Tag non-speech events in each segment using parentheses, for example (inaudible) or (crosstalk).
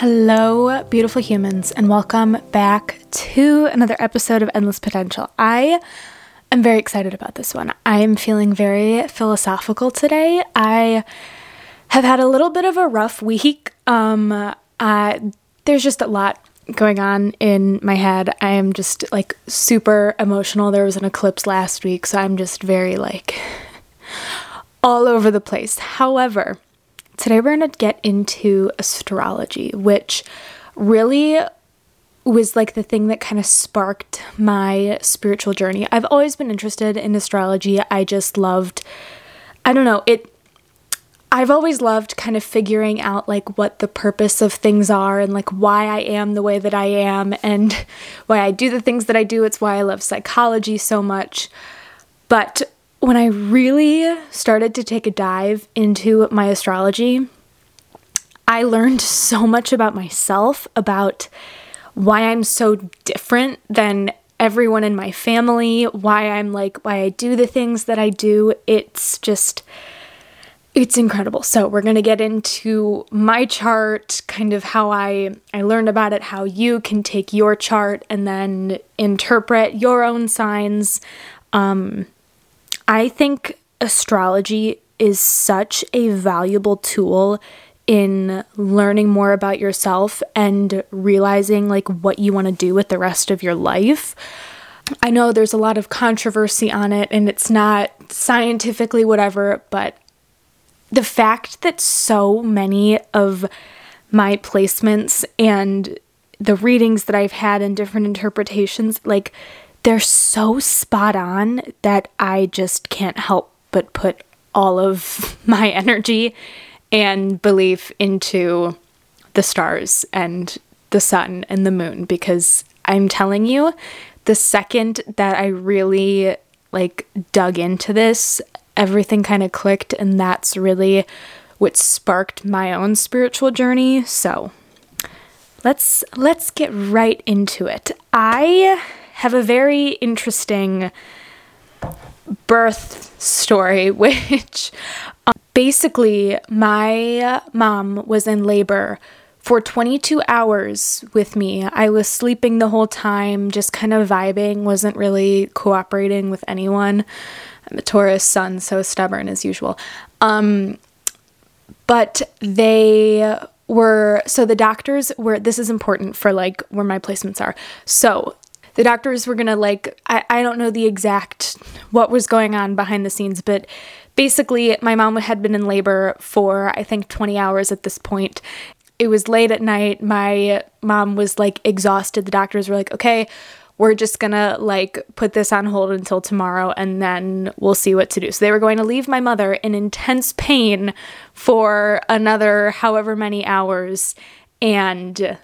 Hello, beautiful humans, and welcome back to another episode of Endless Potential. I am very excited about this one. I am feeling very philosophical today. I have had a little bit of a rough week. Um, uh, there's just a lot going on in my head. I am just like super emotional. There was an eclipse last week, so I'm just very like (laughs) all over the place. However, Today we're going to get into astrology, which really was like the thing that kind of sparked my spiritual journey. I've always been interested in astrology. I just loved I don't know, it I've always loved kind of figuring out like what the purpose of things are and like why I am the way that I am and (laughs) why I do the things that I do. It's why I love psychology so much. But when I really started to take a dive into my astrology, I learned so much about myself, about why I'm so different than everyone in my family, why I'm like, why I do the things that I do. It's just, it's incredible. So we're going to get into my chart, kind of how I I learned about it, how you can take your chart and then interpret your own signs. Um I think astrology is such a valuable tool in learning more about yourself and realizing like what you want to do with the rest of your life. I know there's a lot of controversy on it and it's not scientifically whatever, but the fact that so many of my placements and the readings that I've had and different interpretations like they're so spot on that I just can't help but put all of (laughs) my energy and belief into the stars and the sun and the moon because I'm telling you the second that I really like dug into this everything kind of clicked and that's really what sparked my own spiritual journey. So let's let's get right into it. I have a very interesting birth story, (laughs) which um, basically my mom was in labor for 22 hours with me. I was sleeping the whole time, just kind of vibing, wasn't really cooperating with anyone. I'm a Taurus sun, so stubborn as usual. Um, but they were so the doctors were this is important for like where my placements are. So the doctors were gonna like I, I don't know the exact what was going on behind the scenes but basically my mom had been in labor for i think 20 hours at this point it was late at night my mom was like exhausted the doctors were like okay we're just gonna like put this on hold until tomorrow and then we'll see what to do. So they were going to leave my mother in intense pain for another however many hours. And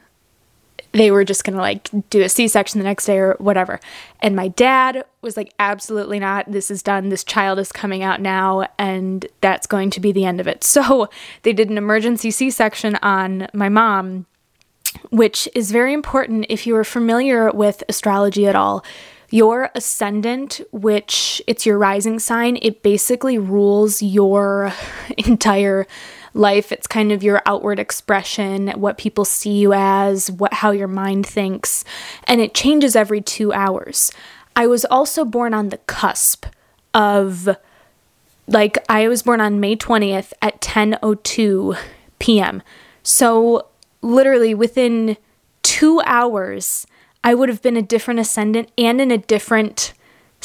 they were just gonna like do a c-section the next day or whatever. And my dad was like absolutely not. This is done. This child is coming out now and that's going to be the end of it. (laughs) So they did an emergency c-section on my mom which is very important if you are familiar with astrology at all. Your ascendant which it's your rising sign it basically rules your (laughs) entire life. It's kind of your outward expression, what people see you as, what how your mind thinks, and it changes every 2 hours. I was also born on the cusp of like I was born on May 20th at 10:02 p.m. So literally within 2 hours I would have been a different ascendant and in a different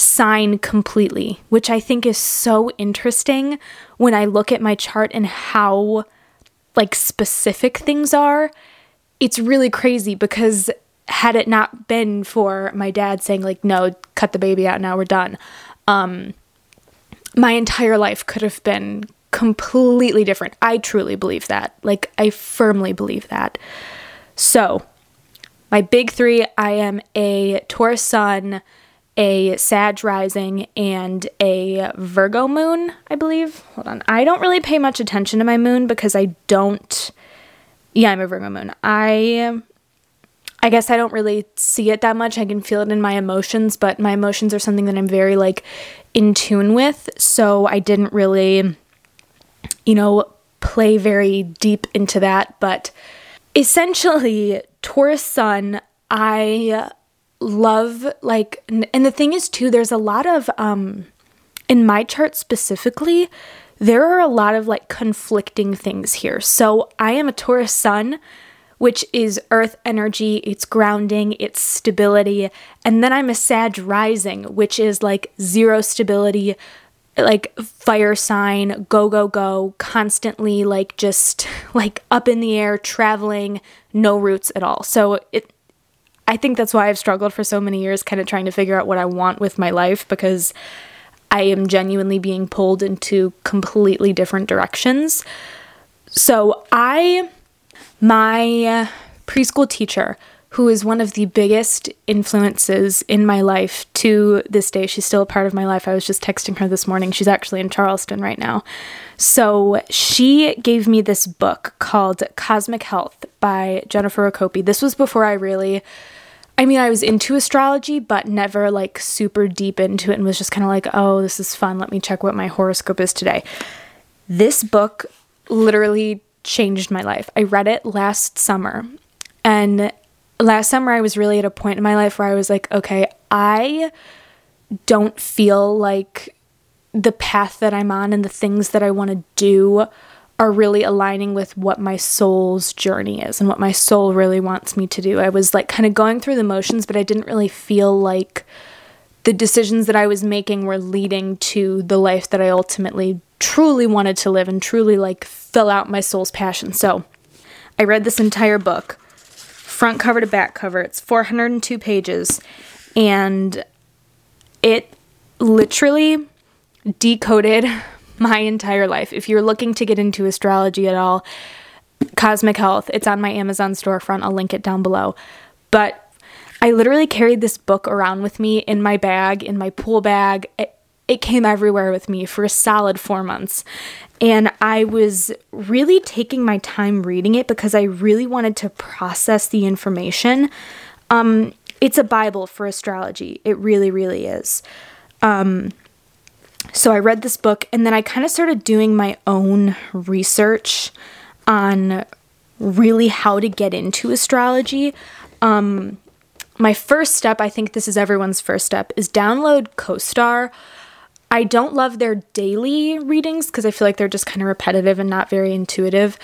sign completely, which I think is so interesting when I look at my chart and how like specific things are. It's really crazy because had it not been for my dad saying like no, cut the baby out now we're done. Um my entire life could have been completely different. I truly believe that. Like I firmly believe that. So, my big 3, I am a Taurus sun, a Sag rising and a Virgo moon, I believe. Hold on. I don't really pay much attention to my moon because I don't Yeah, I'm a Virgo moon. I I guess I don't really see it that much. I can feel it in my emotions, but my emotions are something that I'm very like in tune with, so I didn't really you know play very deep into that, but essentially, Taurus Sun, I love like and the thing is too there's a lot of um in my chart specifically there are a lot of like conflicting things here. So i am a taurus sun which is earth energy it's grounding it's stability and then i'm a sag rising which is like zero stability like fire sign go go go constantly like just (laughs) like up in the air traveling no roots at all. So it I think that's why I've struggled for so many years, kind of trying to figure out what I want with my life because I am genuinely being pulled into completely different directions. So, I, my preschool teacher, who is one of the biggest influences in my life to this day. She's still a part of my life. I was just texting her this morning. She's actually in Charleston right now. So she gave me this book called Cosmic Health by Jennifer Racioppi. This was before I really I mean, I was into astrology, but never like super deep into it and was just kind of like, oh, this is fun. Let me check what my horoscope is today. This book literally changed my life. I read it last summer. And last summer, I was really at a point in my life where I was like, okay, I don't feel like the path that I'm on and the things that I want to do are really aligning with what my soul's journey is and what my soul really wants me to do. I was like kind of going through the motions, but I didn't really feel like the decisions that I was making were leading to the life that I ultimately truly wanted to live and truly like fill out my soul's passion. So I read this entire book, front cover to back cover. It's 402 pages, and it literally decoded my entire life. If you're looking to get into astrology at all, Cosmic Health, it's on my Amazon storefront. I'll link it down below. But I literally carried this book around with me in my bag, in my pool bag. It, it came everywhere with me for a solid four months. And I was really taking my time reading it because I really wanted to process the information. Um, it's a Bible for astrology. It really, really is. Um, so I read this book and then I kind of started doing my own research on really how to get into astrology. Um, my first step, I think this is everyone's first step, is download CoStar. I don't love their daily readings because I feel like they're just kind of repetitive and not very intuitive.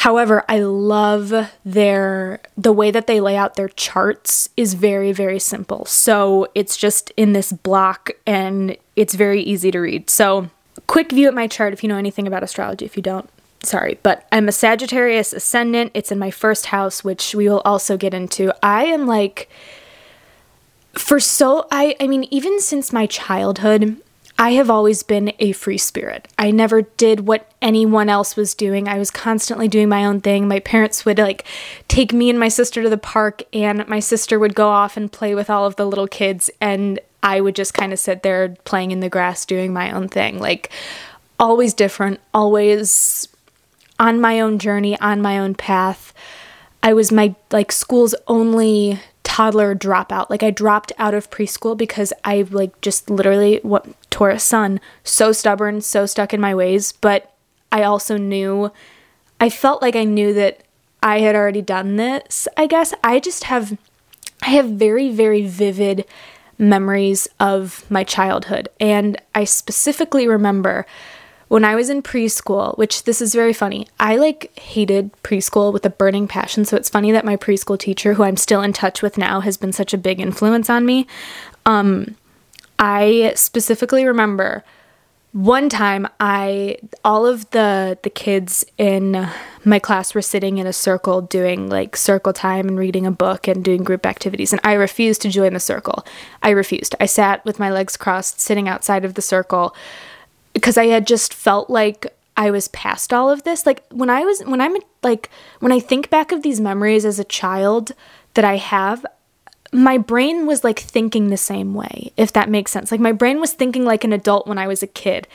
However, I love their the way that they lay out their charts is very very simple. So, it's just in this block and it's very easy to read. So, quick view at my chart if you know anything about astrology. If you don't, sorry, but I'm a Sagittarius ascendant. It's in my first house, which we will also get into. I am like for so I I mean even since my childhood, I have always been a free spirit. I never did what anyone else was doing. I was constantly doing my own thing. My parents would like take me and my sister to the park, and my sister would go off and play with all of the little kids, and I would just kind of sit there playing in the grass doing my own thing. Like, always different, always on my own journey, on my own path. I was my like school's only toddler dropout. Like I dropped out of preschool because I like just literally what Taurus sun, so stubborn, so stuck in my ways, but I also knew I felt like I knew that I had already done this. I guess I just have I have very very vivid memories of my childhood and I specifically remember when I was in preschool, which this is very funny, I like hated preschool with a burning passion. So it's funny that my preschool teacher, who I'm still in touch with now, has been such a big influence on me. Um, I specifically remember one time I all of the the kids in my class were sitting in a circle doing like circle time and reading a book and doing group activities and I refused to join the circle. I refused. I sat with my legs crossed sitting outside of the circle because I had just felt like I was past all of this. Like when I was when I'm like when I think back of these memories as a child that I have, my brain was like thinking the same way, if that makes sense. Like my brain was thinking like an adult when I was a kid.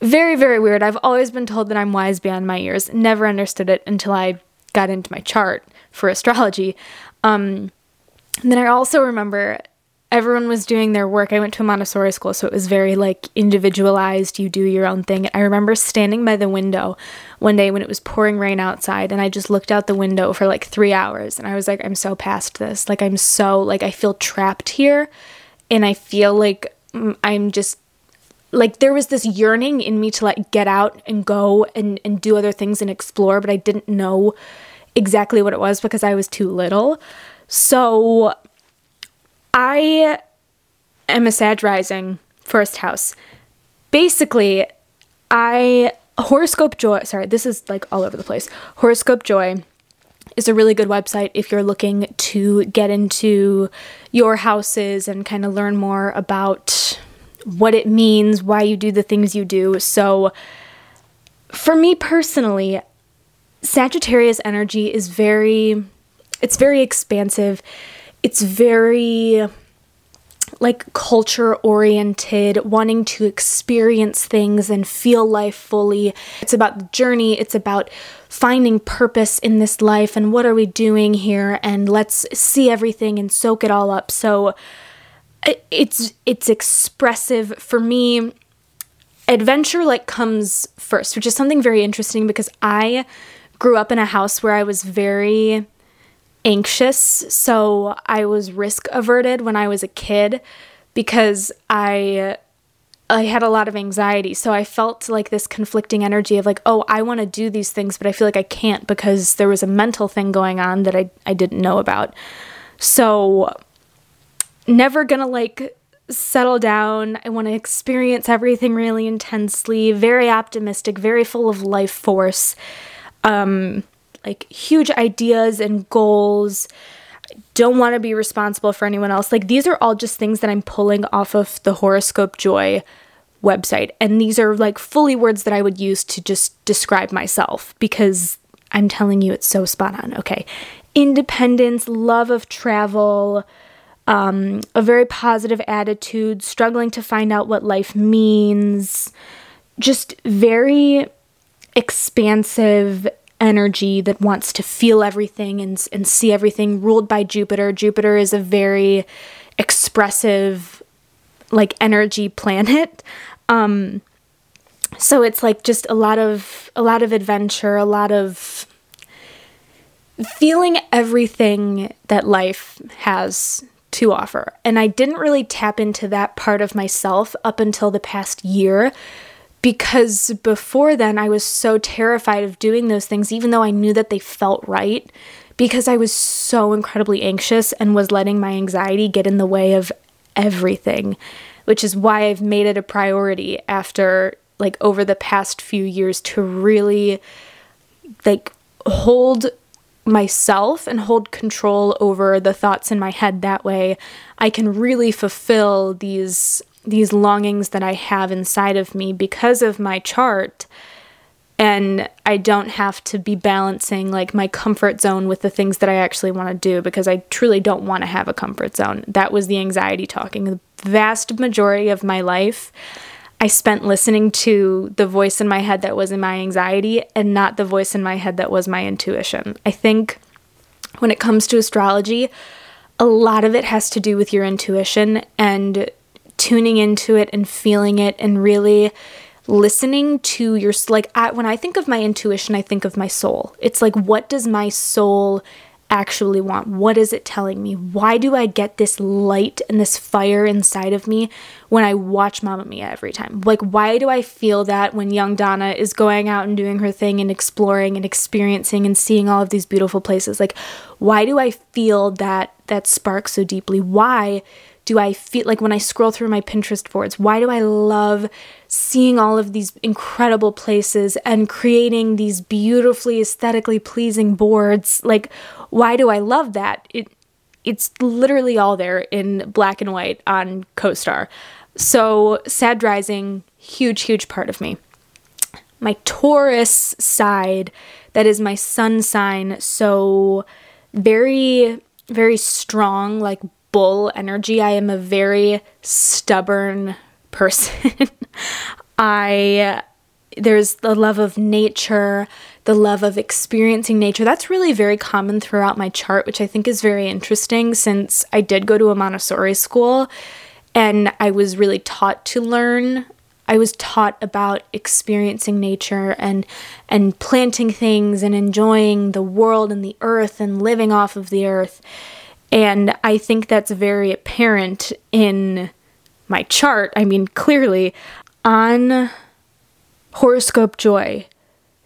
Very, very weird. I've always been told that I'm wise beyond my years. Never understood it until I got into my chart for astrology. Um, and then I also remember everyone was doing their work. I went to a Montessori school, so it was very like individualized. You do your own thing. I remember standing by the window one day when it was pouring rain outside, and I just looked out the window for like three hours, and I was like, I'm so past this. Like, I'm so, like, I feel trapped here, and I feel like mm, I'm just like there was this yearning in me to like get out and go and and do other things and explore but i didn't know exactly what it was because i was too little so I am a Sag rising first house. Basically, I horoscope joy sorry this is like all over the place. Horoscope joy is a really good website if you're looking to get into your houses and kind of learn more about what it means why you do the things you do. So for me personally sagittarius energy is very it's very expansive it's very like culture oriented, wanting to experience things and feel life fully. It's about the journey, it's about finding purpose in this life and what are we doing here and let's see everything and soak it all up. So it's it's expressive for me. Adventure like comes first, which is something very interesting because I grew up in a house where I was very anxious, so I was risk averted when I was a kid because I I had a lot of anxiety. So I felt like this conflicting energy of like, oh, I want to do these things, but I feel like I can't because there was a mental thing going on that I, I didn't know about. So never gonna like settle down. I want to experience everything really intensely, very optimistic, very full of life force. Um, like huge ideas and goals. Don't want to be responsible for anyone else. Like these are all just things that I'm pulling off of the Horoscope Joy website. And these are like fully words that I would use to just describe myself because I'm telling you it's so spot on. Okay. Independence, love of travel, um, a very positive attitude, struggling to find out what life means, just very expansive energy that wants to feel everything and, and see everything ruled by Jupiter. Jupiter is a very expressive, like energy planet. (laughs) Um, so it's like just a lot of a lot of adventure, a lot of feeling everything that life has to offer. And I didn't really tap into that part of myself up until the past year because before then I was so terrified of doing those things, even though I knew that they felt right, because I was so incredibly anxious and was letting my anxiety get in the way of everything, which is why I've made it a priority after like over the past few years to really like hold myself and hold control over the thoughts in my head. That way I can really fulfill these these longings that I have inside of me because of my chart and I don't have to be balancing like my comfort zone with the things that I actually want to do because I truly don't want to have a comfort zone. That was the anxiety talking. The vast majority of my life I spent listening to the voice in my head that was in my anxiety and not the voice in my head that was my intuition. I think when it comes to astrology, a lot of it has to do with your intuition and tuning into it and feeling it and really listening to your like I, when I think of my intuition, I think of my soul. It's like what does my soul actually want? What is it telling me? Why do I get this light and this fire inside of me when I watch Mamma Mia every time? Like why do I feel that when young Donna is going out and doing her thing and exploring and experiencing and seeing all of these beautiful places? Like why do I feel that that spark so deeply? Why do I feel like when I scroll through my Pinterest boards? Why do I love seeing all of these incredible places and creating these beautifully aesthetically pleasing boards? Like, why do I love that? It it's literally all there in black and white on CoStar. So, Sag Rising, huge, huge part of me. My Taurus side, that is my sun sign, so very, very strong, like bull energy. I am a very stubborn (laughs) person. I there's the love of nature, the love of experiencing nature. That's really very common throughout my chart, which I think is very interesting since I did go to a Montessori school and I was really taught to learn. I was taught about experiencing nature and and planting things and enjoying the world and the earth and living off of the earth. And I think that's very apparent in my chart. I mean, clearly on Horoscope Joy.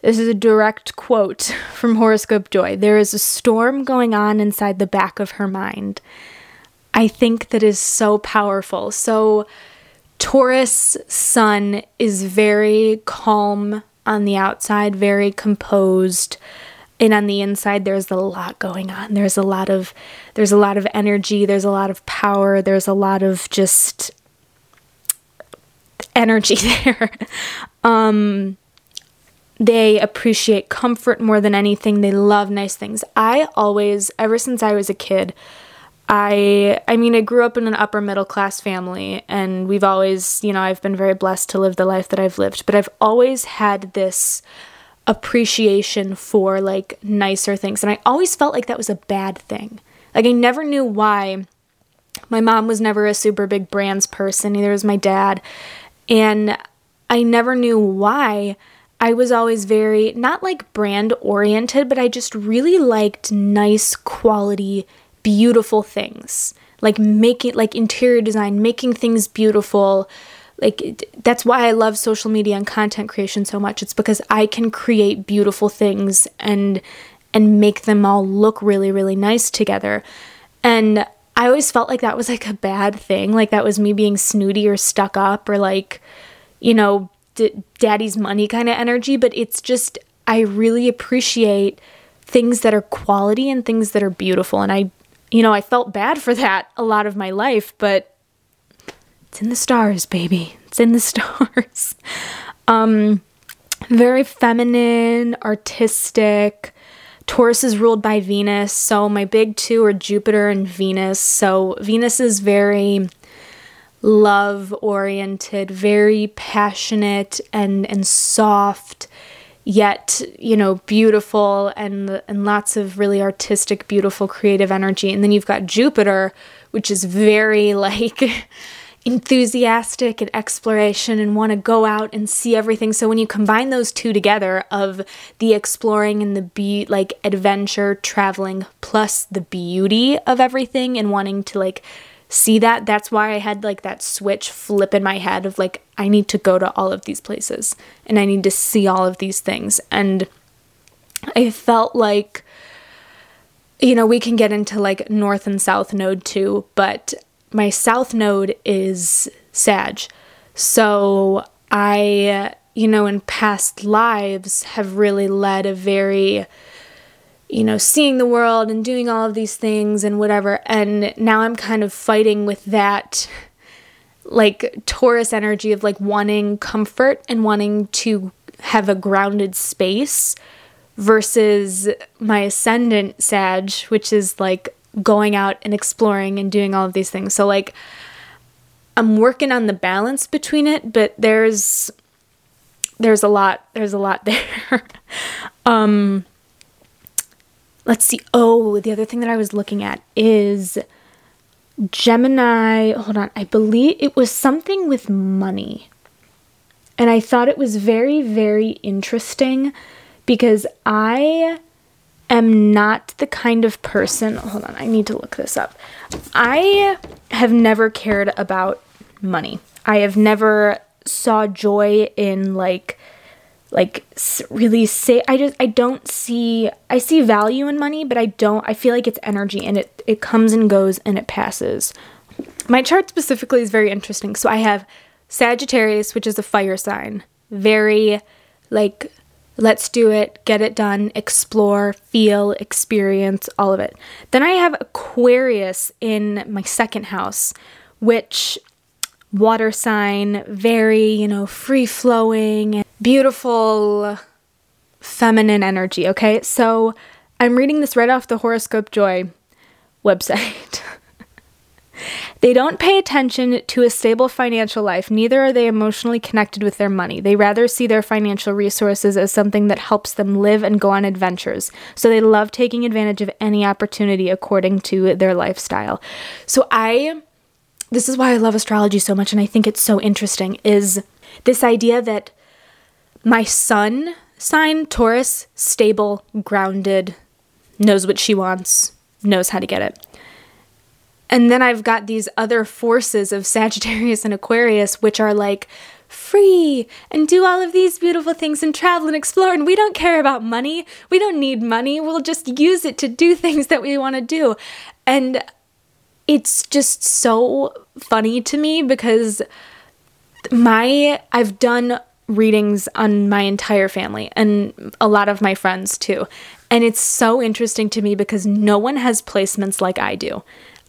This is a direct quote (laughs) from Horoscope Joy. There is a storm going on inside the back of her mind. I think that is so powerful. So, Taurus sun is very calm on the outside, very composed, and on the inside there's a lot going on. There's a lot of there's a lot of energy, there's a lot of power, there's a lot of just energy (laughs) there. um they appreciate comfort more than anything. They love nice things. I always ever since I was a kid, I I mean I grew up in an upper middle class family and we've always, you know, I've been very blessed to live the life that I've lived, but I've always had this appreciation for like nicer things. And I always felt like that was a bad thing. Like I never knew why. My mom was never a super big brands person, neither was my dad. And I never knew why. I was always very not like brand oriented, but I just really liked nice quality beautiful things. Like making like interior design making things beautiful like that's why i love social media and content creation so much. It's because i can create beautiful things and and make them all look really really nice together. And i always felt like that was like a bad thing. Like that was me being snooty or stuck up or like you know d- daddy's money kind of energy. But it's just i really appreciate things that are quality and things that are beautiful. And i you know, I felt bad for that a lot of my life, but it's in the stars, baby. It's in the (laughs) stars. um, very feminine, artistic. Taurus is ruled by Venus, so my big two are Jupiter and Venus. So Venus is very love oriented, very passionate and and soft yet you know beautiful and and lots of really artistic beautiful creative energy and then you've got Jupiter which is very (laughs) like enthusiastic and exploration and want to go out and see everything so when you combine those two together of the exploring and the be like adventure traveling plus the beauty of everything and wanting to like see that. That's why I had like that switch flip in my head of like, I need to go to all of these places and I need to see all of these things. And I felt like, you know, we can get into like north and south node too, but my south node is Sag. So I, you know, in past lives have really led a very you know, seeing the world and doing all of these things and whatever. And now I'm kind of fighting with that like Taurus energy of like wanting comfort and wanting to have a grounded space versus my ascendant Sag, which is like going out and exploring and doing all of these things. So like I'm working on the balance between it, but there's there's a lot there's a lot (laughs) there. um let's see. Oh, the other thing that I was looking at is Gemini. Hold on. I believe it was something with money. And I thought it was very, very interesting because I am not the kind of person. Hold on. I need to look this up. I have never cared about money. I have never saw joy in like like really say I just I don't see I see value in money, but I don't I feel like it's energy and it it comes and goes and it passes. My chart specifically is very interesting. So I have Sagittarius, which is a fire sign. Very like let's do it, get it done, explore, feel, experience, all of it. Then I have Aquarius in my second house, which water sign, very, you know, free flowing, beautiful feminine energy, okay? So I'm reading this right off the Horoscope Joy website. (laughs) They don't pay attention to a stable financial life, neither are they emotionally connected with their money. They rather see their financial resources as something that helps them live and go on adventures. So they love taking advantage of any opportunity according to their lifestyle. So I this is why I love astrology so much and I think it's so interesting is this idea that my sun sign Taurus stable, grounded, knows what she wants, knows how to get it. And then I've got these other forces of Sagittarius and Aquarius, which are like free and do all of these beautiful things and travel and explore. And we don't care about money. We don't need money. We'll just use it to do (laughs) things that we want to do. And it's just so funny to me because my I've done readings on my entire family and a lot of my friends too. And it's so interesting to me because no one has placements like I do.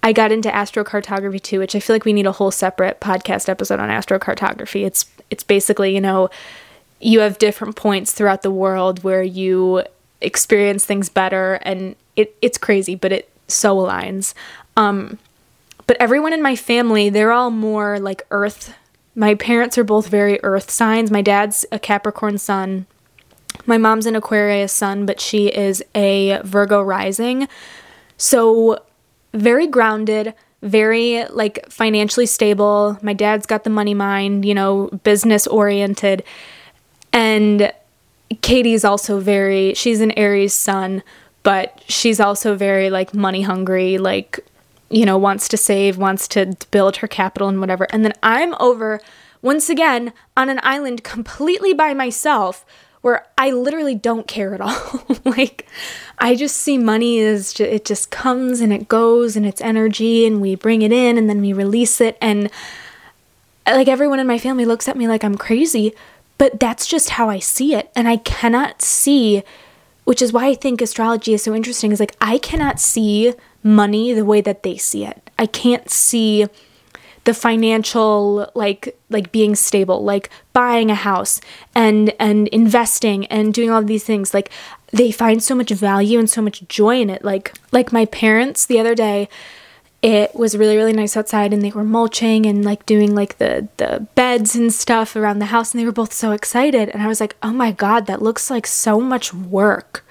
I got into astrocartography too, which I feel like we need a whole separate podcast episode on astrocartography. It's it's basically, you know, you have different points throughout the world where you experience things better and it, it's crazy, but it so aligns. Um, but everyone in my family, they're all more like earth. My parents are both very earth signs. My dad's a Capricorn sun. My mom's an Aquarius sun, but she is a Virgo rising. So very grounded, very like financially stable. My dad's got the money mind, you know, business oriented. And Katie's also very, she's an Aries sun, but she's also very like money hungry, like, you know, wants to save, wants to build her capital and whatever. And then I'm over once again on an island completely by myself where I literally don't care at all. (laughs) like, I just see money as it just comes and it goes and it's energy and we bring it in and then we release it. And like, everyone in my family looks at me like I'm crazy, but that's just how I see it. And I cannot see, which is why I think astrology is so interesting, is like, I cannot see money the way that they see it. I can't see the financial like like being stable like buying a house and and investing and doing all of these things like they find so much value and so much joy in it like like my parents the other day it was really really nice outside and they were mulching and like doing like the the beds and stuff around the house and they were both so excited and I was like, "Oh my god, that looks like so much work."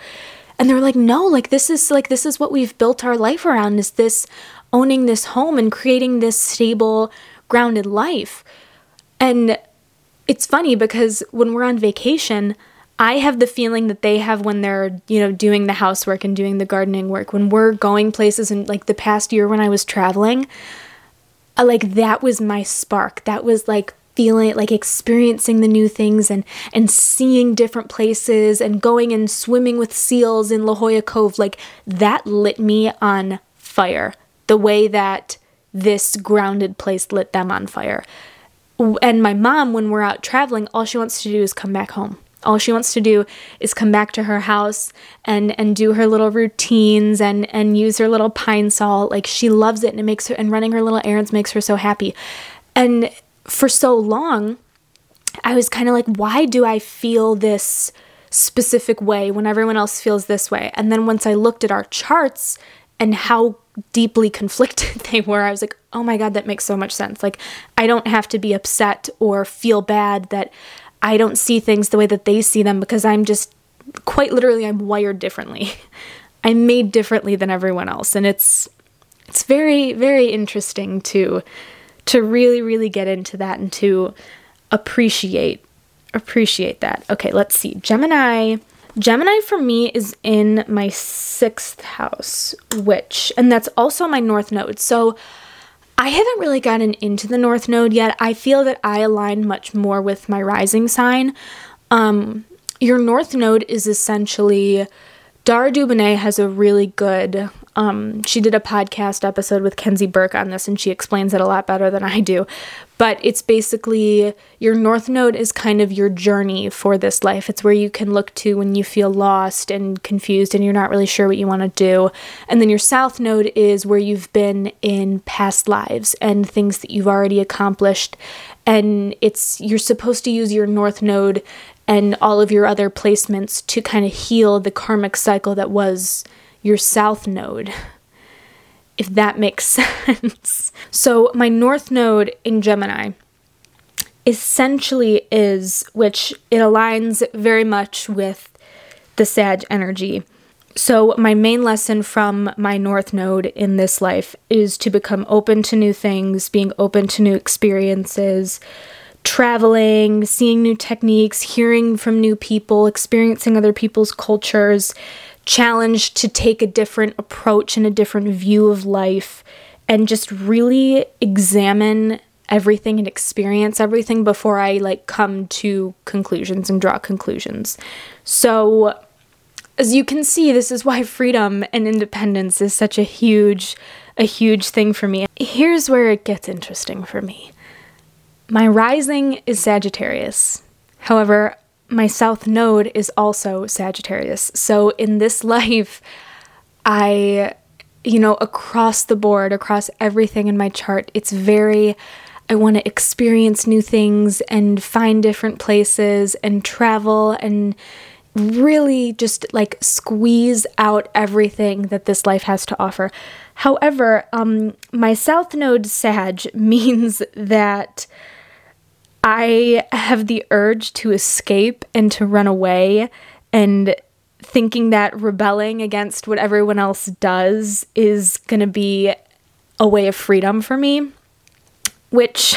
And they were like, "No, like this is like this is what we've built our life around is this owning this home and creating this stable, grounded life. And it's funny because when we're on vacation, I have the feeling that they have when they're, you know, doing the housework and doing the gardening work. When we're going places and like the past year when I was traveling, like that was my spark. That was like feeling like experiencing the new things and and seeing different places and going and swimming with seals in La Jolla Cove like that lit me on fire the way that this grounded place lit them on fire. And my mom, when we're out traveling, all she wants to do is come back home. All she wants to do is come back to her house and and do her little routines and and use her little Pine-Sol. Like she loves it and it makes her and running her little errands makes her so happy. And for so long, I was kind of like, why do I feel this specific way when everyone else feels this way? And then once I looked at our charts and how deeply conflicted (laughs) they were, I was like, oh my God, that makes so much sense. Like, I don't have to be upset or feel bad that I don't see things the way that they see them because I'm just quite literally, I'm wired differently. (laughs) I'm made differently than everyone else. And it's, it's very, very interesting to, to really, really get into that and to appreciate, appreciate that. Okay, let's see. Gemini Gemini for me is in my sixth house, which, and that's also my North Node. So I haven't really gotten into the North Node yet. I feel that I align much more with my rising sign. Um, your North Node is essentially. Dara Dubinet has a really good um, she did a podcast episode with Kenzie Burke on this, and she explains it a lot better than I do. But it's basically your North Node is kind of your journey for this life. It's where you can look to when you feel lost and confused and you're not really sure what you want to do. And then your South Node is where you've been in past lives and things that you've already accomplished. And it's you're supposed to use your North Node and all of your other placements to kind of heal the karmic cycle that was your south node. if that makes (laughs) sense. so, my North Node in Gemini essentially is, which it aligns very much with the Sag energy. So, my main lesson from my North Node in this life is to become open to new things, being open to new experiences, traveling, seeing new techniques, hearing from new people, experiencing other people's cultures, challenged to take a different approach and a different view of life, and just really examine everything and experience everything before I like come to conclusions and draw conclusions. So as you can see, this is why freedom and independence is such a huge a huge thing for me. Here's where it gets interesting for me. My rising is Sagittarius. However, my south node is also Sagittarius. So in this (laughs) life, I, you know, across the board, across everything in my chart, it's very, I want to experience new things and find different places and travel and really just like squeeze out everything that this life has to offer. However, um, my South Node Sag (laughs) means that I have the urge to escape and to run away, and thinking that rebelling against what everyone else does is going to be a way of freedom for me. Which,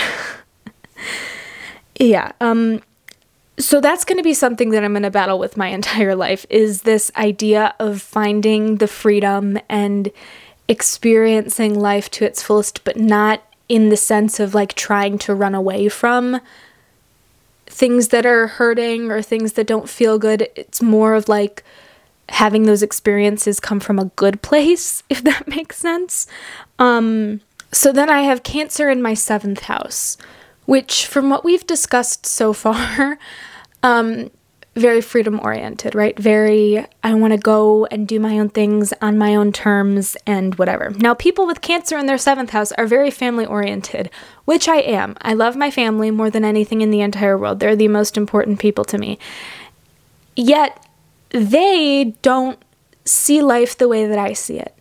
(laughs) yeah, um, so that's going to be something that I'm going to battle with my (laughs) entire life is this idea of finding the freedom and experiencing life to its fullest, but not in the sense of like trying to run away from things that are hurting or things that don't feel good. It's more of like having those experiences come from a good place, (laughs) if that makes sense. Um, so then I have Cancer in my seventh house, which, from what we've discussed so far, (laughs) um, very freedom oriented, right? Very, I want to go and do my own things on my own terms and whatever. Now, people with Cancer in their seventh house are very family oriented, which I am. I love my family more than anything in the entire world. They're the most important people to me. Yet, they don't see life the way that I see it.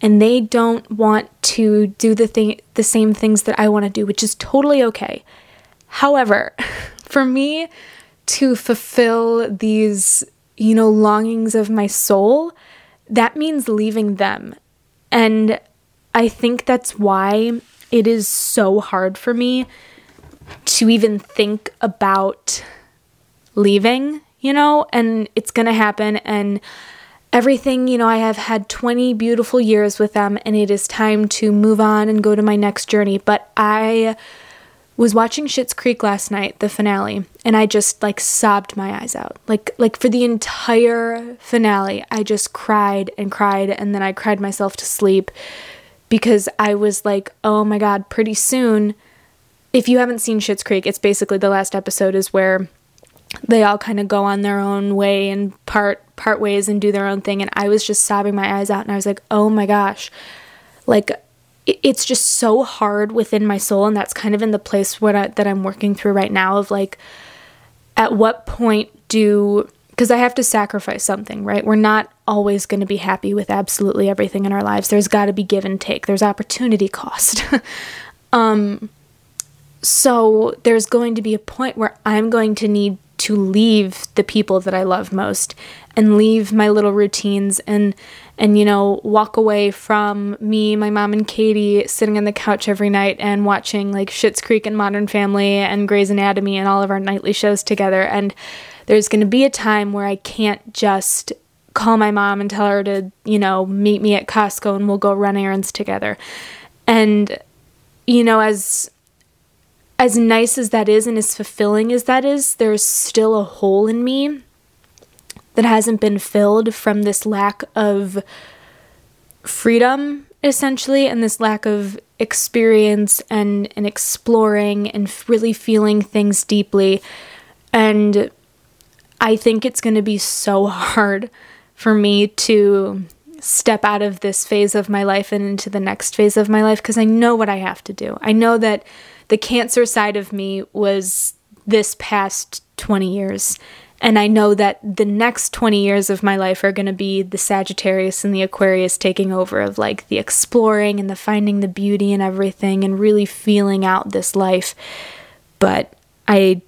And they don't want to do the thing the same things that I want to do, which is totally okay. However, (laughs) for me, to fulfill these, you know, longings of my soul, that means leaving them. And I think that's why it is so hard for me to even think about leaving, you know, and it's going to happen. And everything, you know, I have had 20 beautiful years with them, and it is time to move on and go to my next journey. But I was watching Schitt's Creek last night, the finale, and I just like sobbed my eyes out. Like like for the entire finale, I just cried and cried and then I cried myself to sleep because I was like, "Oh my god, pretty soon if you haven't seen Schitt's Creek, it's basically the last episode is where they all kind of go on their own way and part part ways and do their own thing and I was just sobbing my eyes out and I was like, "Oh my gosh." Like it's just so hard within my soul and that's kind of in the place what I, that I'm working through right now of like at what point do because I have to sacrifice something, right? We're not always going to be happy with absolutely everything in our lives. There's got to be give and take. There's opportunity cost. (laughs) um so there's going to be a point where I'm going to need to leave the people that I love most and leave my little routines and and you know walk away from me my mom and katie sitting on the couch every night and watching like Schitt's Creek and Modern Family and Grey's Anatomy and all of our nightly shows together. And there's going to be a time where I can't just call my mom and tell her to you know meet me at Costco and we'll go run errands together. And you know as as nice as that is and as fulfilling as that is there's still a hole in me that hasn't been filled from this lack of freedom essentially and this lack of experience and and exploring and really feeling things deeply and I think it's going to be so hard for me to step out of this phase of my life and into the next phase of my life because I know what I have to do. I know that the cancer side of me was this past 20 years And I know that the next 20 years of my life are going to be the Sagittarius and the Aquarius taking over of like the exploring and the finding the beauty and everything and really feeling out this life. But I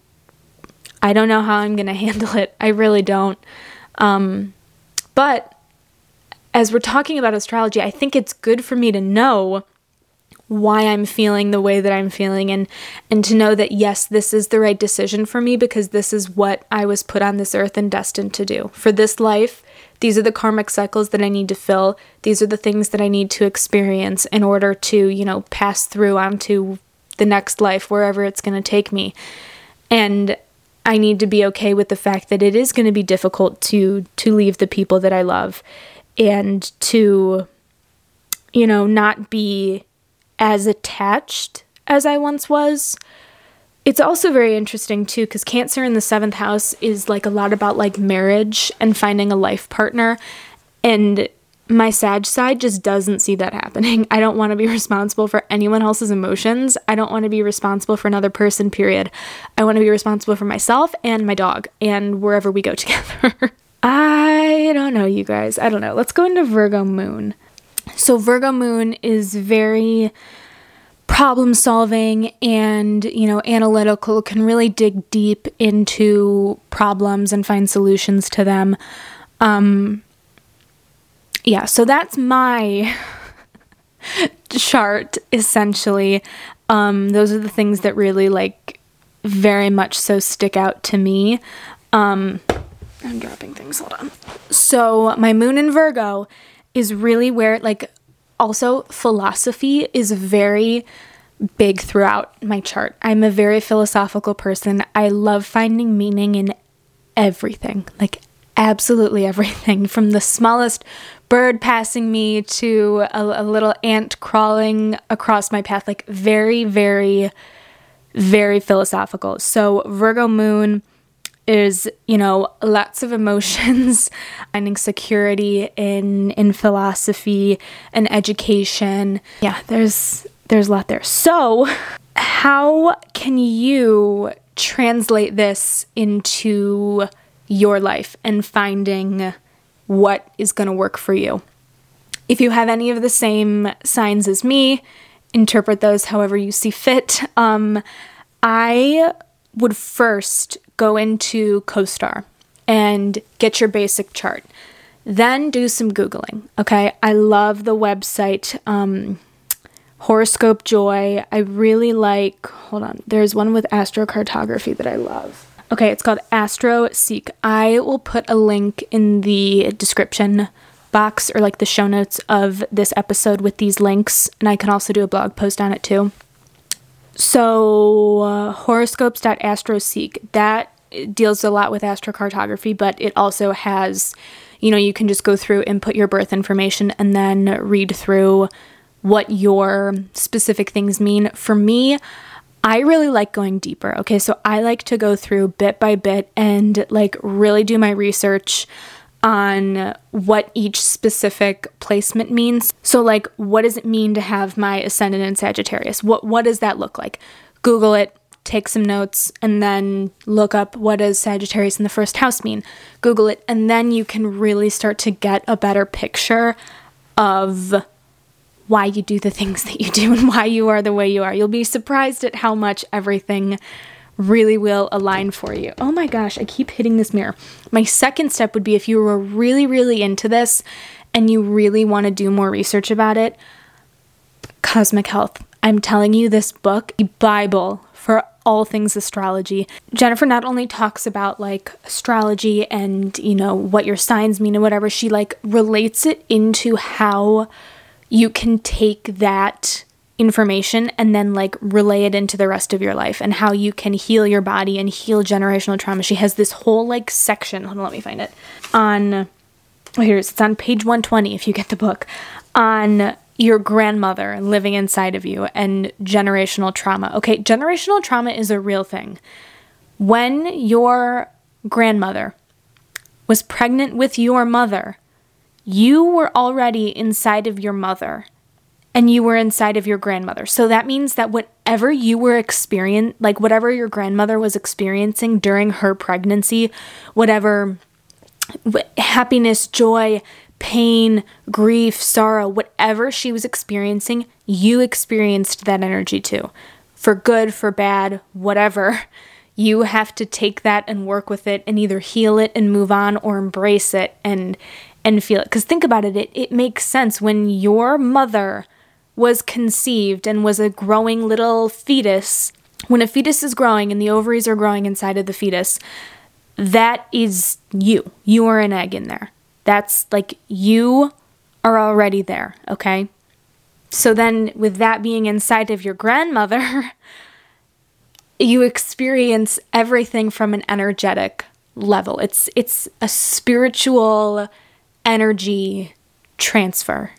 I don't know how I'm going (laughs) to handle it. I really don't. Um, but as we're talking about astrology, I think it's good for me to know why I'm feeling the way that I'm feeling and and to know that yes, this is the right decision for me because this is what I was put on this earth and destined to do. For this life, these are the karmic cycles that I need to fill. These are the things that I need to experience in order to, you know, pass through onto the next life wherever it's going to take me. And I need to be okay with the fact that it is going to be difficult to to leave the people that I love and to you know, not be as attached as I once was. It's also very interesting too because Cancer in the seventh house is like a lot about like marriage and finding a life partner. And my Sag side just doesn't see that happening. (laughs) I don't want to be responsible for anyone else's emotions. I don't want to be responsible for another person, period. I want to be responsible for myself and my dog and wherever we go (laughs) together. I don't know, you guys. I don't know. Let's go into Virgo moon. So, Virgo moon is very problem solving and, you know, analytical, can really dig deep into problems and find solutions to them. Um, yeah, so that's my (laughs) chart essentially. Um, those are the things that really like very much so stick out to me. Um, I'm dropping things. Hold on. So my moon in Virgo is really where like also philosophy is very big throughout my chart. I'm a very philosophical person. I love finding meaning in everything. Like absolutely everything from the smallest bird passing me to a, a, little ant crawling across my path like very very very philosophical so virgo moon is you know lots of emotions (laughs) finding security in in philosophy and education. Yeah there's there's a lot there. So how can you translate this into your life and finding what is going to work for you? If you have any of the same signs as me interpret those however you see fit. Um, i would first go into CoStar and get your basic chart. Then do some Googling. Okay. I love the website um, Horoscope Joy. I really like, hold on, there's one with astrocartography that I love. Okay, it's called Astro Seek. I will put a link in the description box or like the show notes of this episode with these links, and I can also do a blog post on it too. So, uh, horoscopes.astroseek, that deals a lot with astrocartography, but it also has, you know, you can just go through, and put your birth information, and then read through what your specific things mean. For me, I really like going deeper. Okay, so I like to go through bit by bit and like really do my research on what each specific placement means. So like what does it mean to have my ascendant in Sagittarius? What what does that look like? Google it, take some notes and then look up what does Sagittarius in the first house mean. Google it and then you can really start to get a better picture of why you do the things that you do and why you are the way you are. You'll be surprised at how much everything really will align for you. Oh my gosh, I keep hitting this mirror. My second step would be if you were really, really into this and you really want to do more research about it, Cosmic Health. I'm telling you, this book, the Bible for all things astrology. Jennifer not only talks about like astrology and, you know, what your signs mean and whatever, she like relates it into how you can take that information and then like relay it into the rest of your life and how you can heal your body and heal generational trauma. She has this whole like section. Hold on, let me find it. On oh, here's it's on page 120 if you get the book on your grandmother living inside of you and generational trauma. Okay, generational trauma is a real thing. When your grandmother was pregnant with your mother, you were already inside of your mother and you were inside of your grandmother. So that means that whatever you were experiencing, like whatever your grandmother was experiencing during her pregnancy, whatever happiness, joy, pain, grief, sorrow, whatever she was experiencing, you experienced that energy too. For good, for bad, whatever. (laughs) You have to take that and work with it and either heal it and move on or embrace it and and feel it. Cuz think about it, it it makes sense when your mother was conceived and was a growing little fetus. When a fetus is growing and the ovaries are growing inside of the fetus, that is you. You are an egg in there. That's like you are already there, okay? So then, with that being inside of your grandmother, (laughs) you experience everything from an energetic level. It's it's a spiritual energy transfer,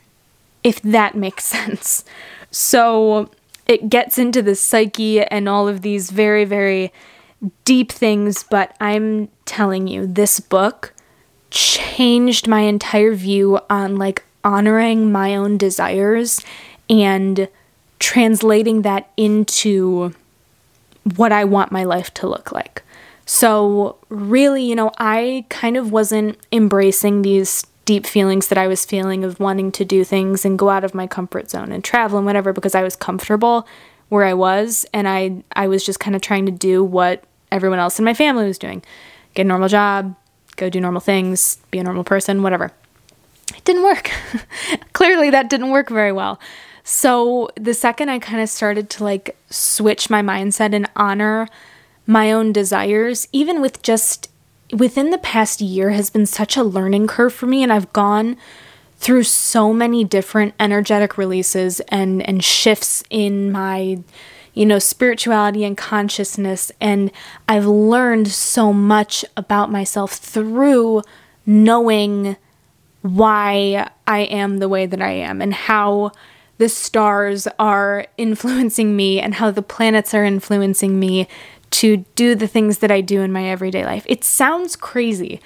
if that makes (laughs) sense. So it gets into the psyche and all of these very, very deep things, but I'm telling you, this book changed my entire view on like honoring my own desires and translating that into what I want my life to look like. So, really, you know, I kind of wasn't embracing these deep feelings that I was feeling of wanting to do things and go out of my comfort zone and travel and whatever because I was comfortable where I was and I I was just kind of trying to do what everyone else in my family was doing. Get a normal job, go do normal things, be a normal person, whatever. It didn't work. (laughs) Clearly that didn't work very well. So the second I kind of started to like switch my mindset and honor my own desires, even with just within the past year, has been such a learning curve for me. And I've gone through so many different energetic releases and, and shifts in my you know, spirituality and consciousness. And I've learned so much about myself through knowing why I am the way that I am and how the stars are (laughs) influencing me and how the planets are influencing me to do the things that I do in my everyday life. It sounds crazy,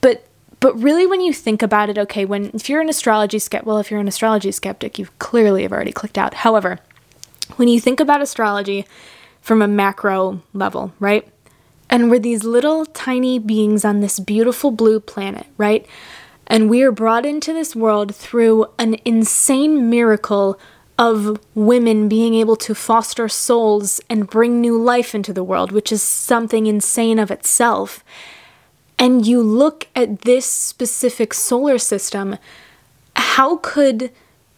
but but really when you think about it, okay, when if you're an astrology skeptic, well, if you're an astrology skeptic, you clearly have already clicked out. However, when you think about astrology from a macro level, right? And we're these little tiny beings on this beautiful blue planet, right? And we are brought into this world through an insane miracle of women being able to foster souls and bring new life into the world, which is something insane of itself. And you look at this specific solar system, how could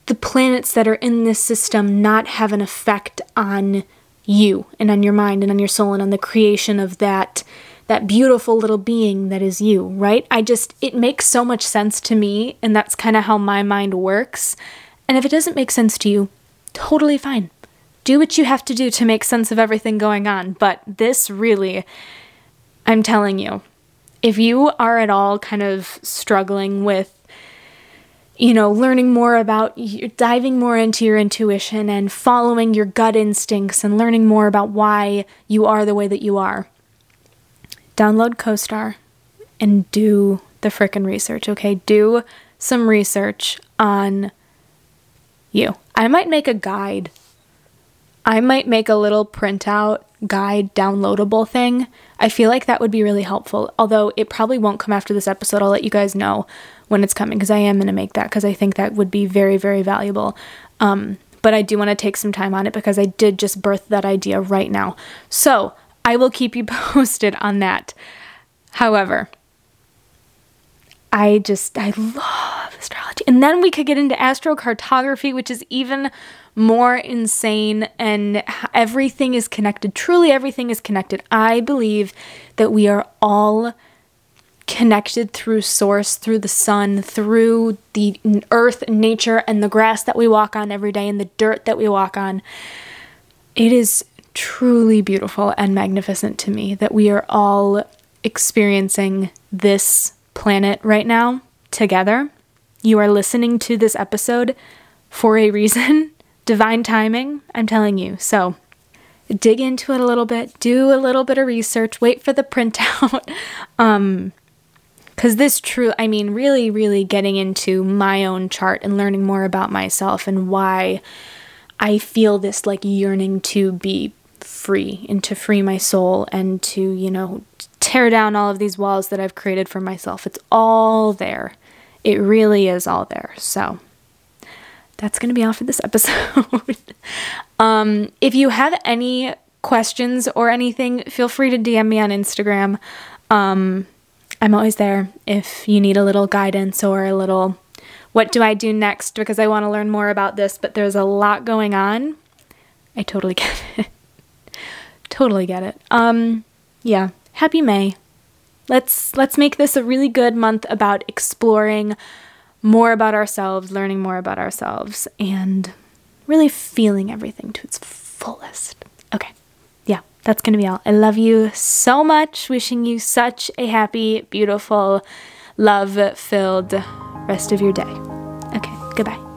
the planets that are in this system not have an effect on you and on your mind and on your soul and on the creation of that that beautiful little being that is you, right? I just, it makes so much sense to me, and that's kind of how my mind works. And if it doesn't make sense to you, totally fine. Do what you have to do to make sense of everything going on. But this really, I'm telling you, if you are at all kind of struggling with you know, learning more about diving more into your intuition and following your gut instincts and learning more about why you are the way that you are download CoStar and do the frickin' research, okay? Do some research on you. I might make a guide. I might make a little printout guide downloadable thing. I feel like that would be really helpful. Although it probably won't come after this episode. I'll let you guys know when it's coming because I am going to make that because I think that would be very, very valuable. Um, but I do want to take some time on it because I did just birth that idea right now. So I will keep you (laughs) posted on that. However, I just, I love astrology. And then we could get into astrocartography, which is even more insane, and everything is connected. Truly, everything is connected. I believe that we are all connected through source, through the sun, through the earth, nature, and the grass that we walk on every day, and the dirt that we walk on. It is truly beautiful and magnificent to me that we are all experiencing this planet right now together. You are listening to this episode for a reason. (laughs) Divine timing, I'm telling you. So, dig into it a little bit, do a little bit of research, wait for the (laughs) printout. um, Because this true, I mean, really, really getting into my own chart and learning more about myself and why I feel this like yearning to be free and to free my soul and to, you know, tear down all of these walls that I've created for myself. It's all there. It really is all there. So that's going to be all for this (laughs) episode. um, if you have any questions or anything, feel free to DM me on Instagram. Um, I'm always there if you need a little guidance or a little what do I do next because I want to learn more about this, but there's a lot going on. I totally (laughs) get it. totally get it. Um yeah, happy May. Let's let's make this a really good month about exploring more about ourselves, learning more about ourselves and really feeling everything to its fullest. Okay Yeah, that's going to be all. I love you so much. Wishing you such a happy, beautiful, love filled rest of your day. Okay, goodbye.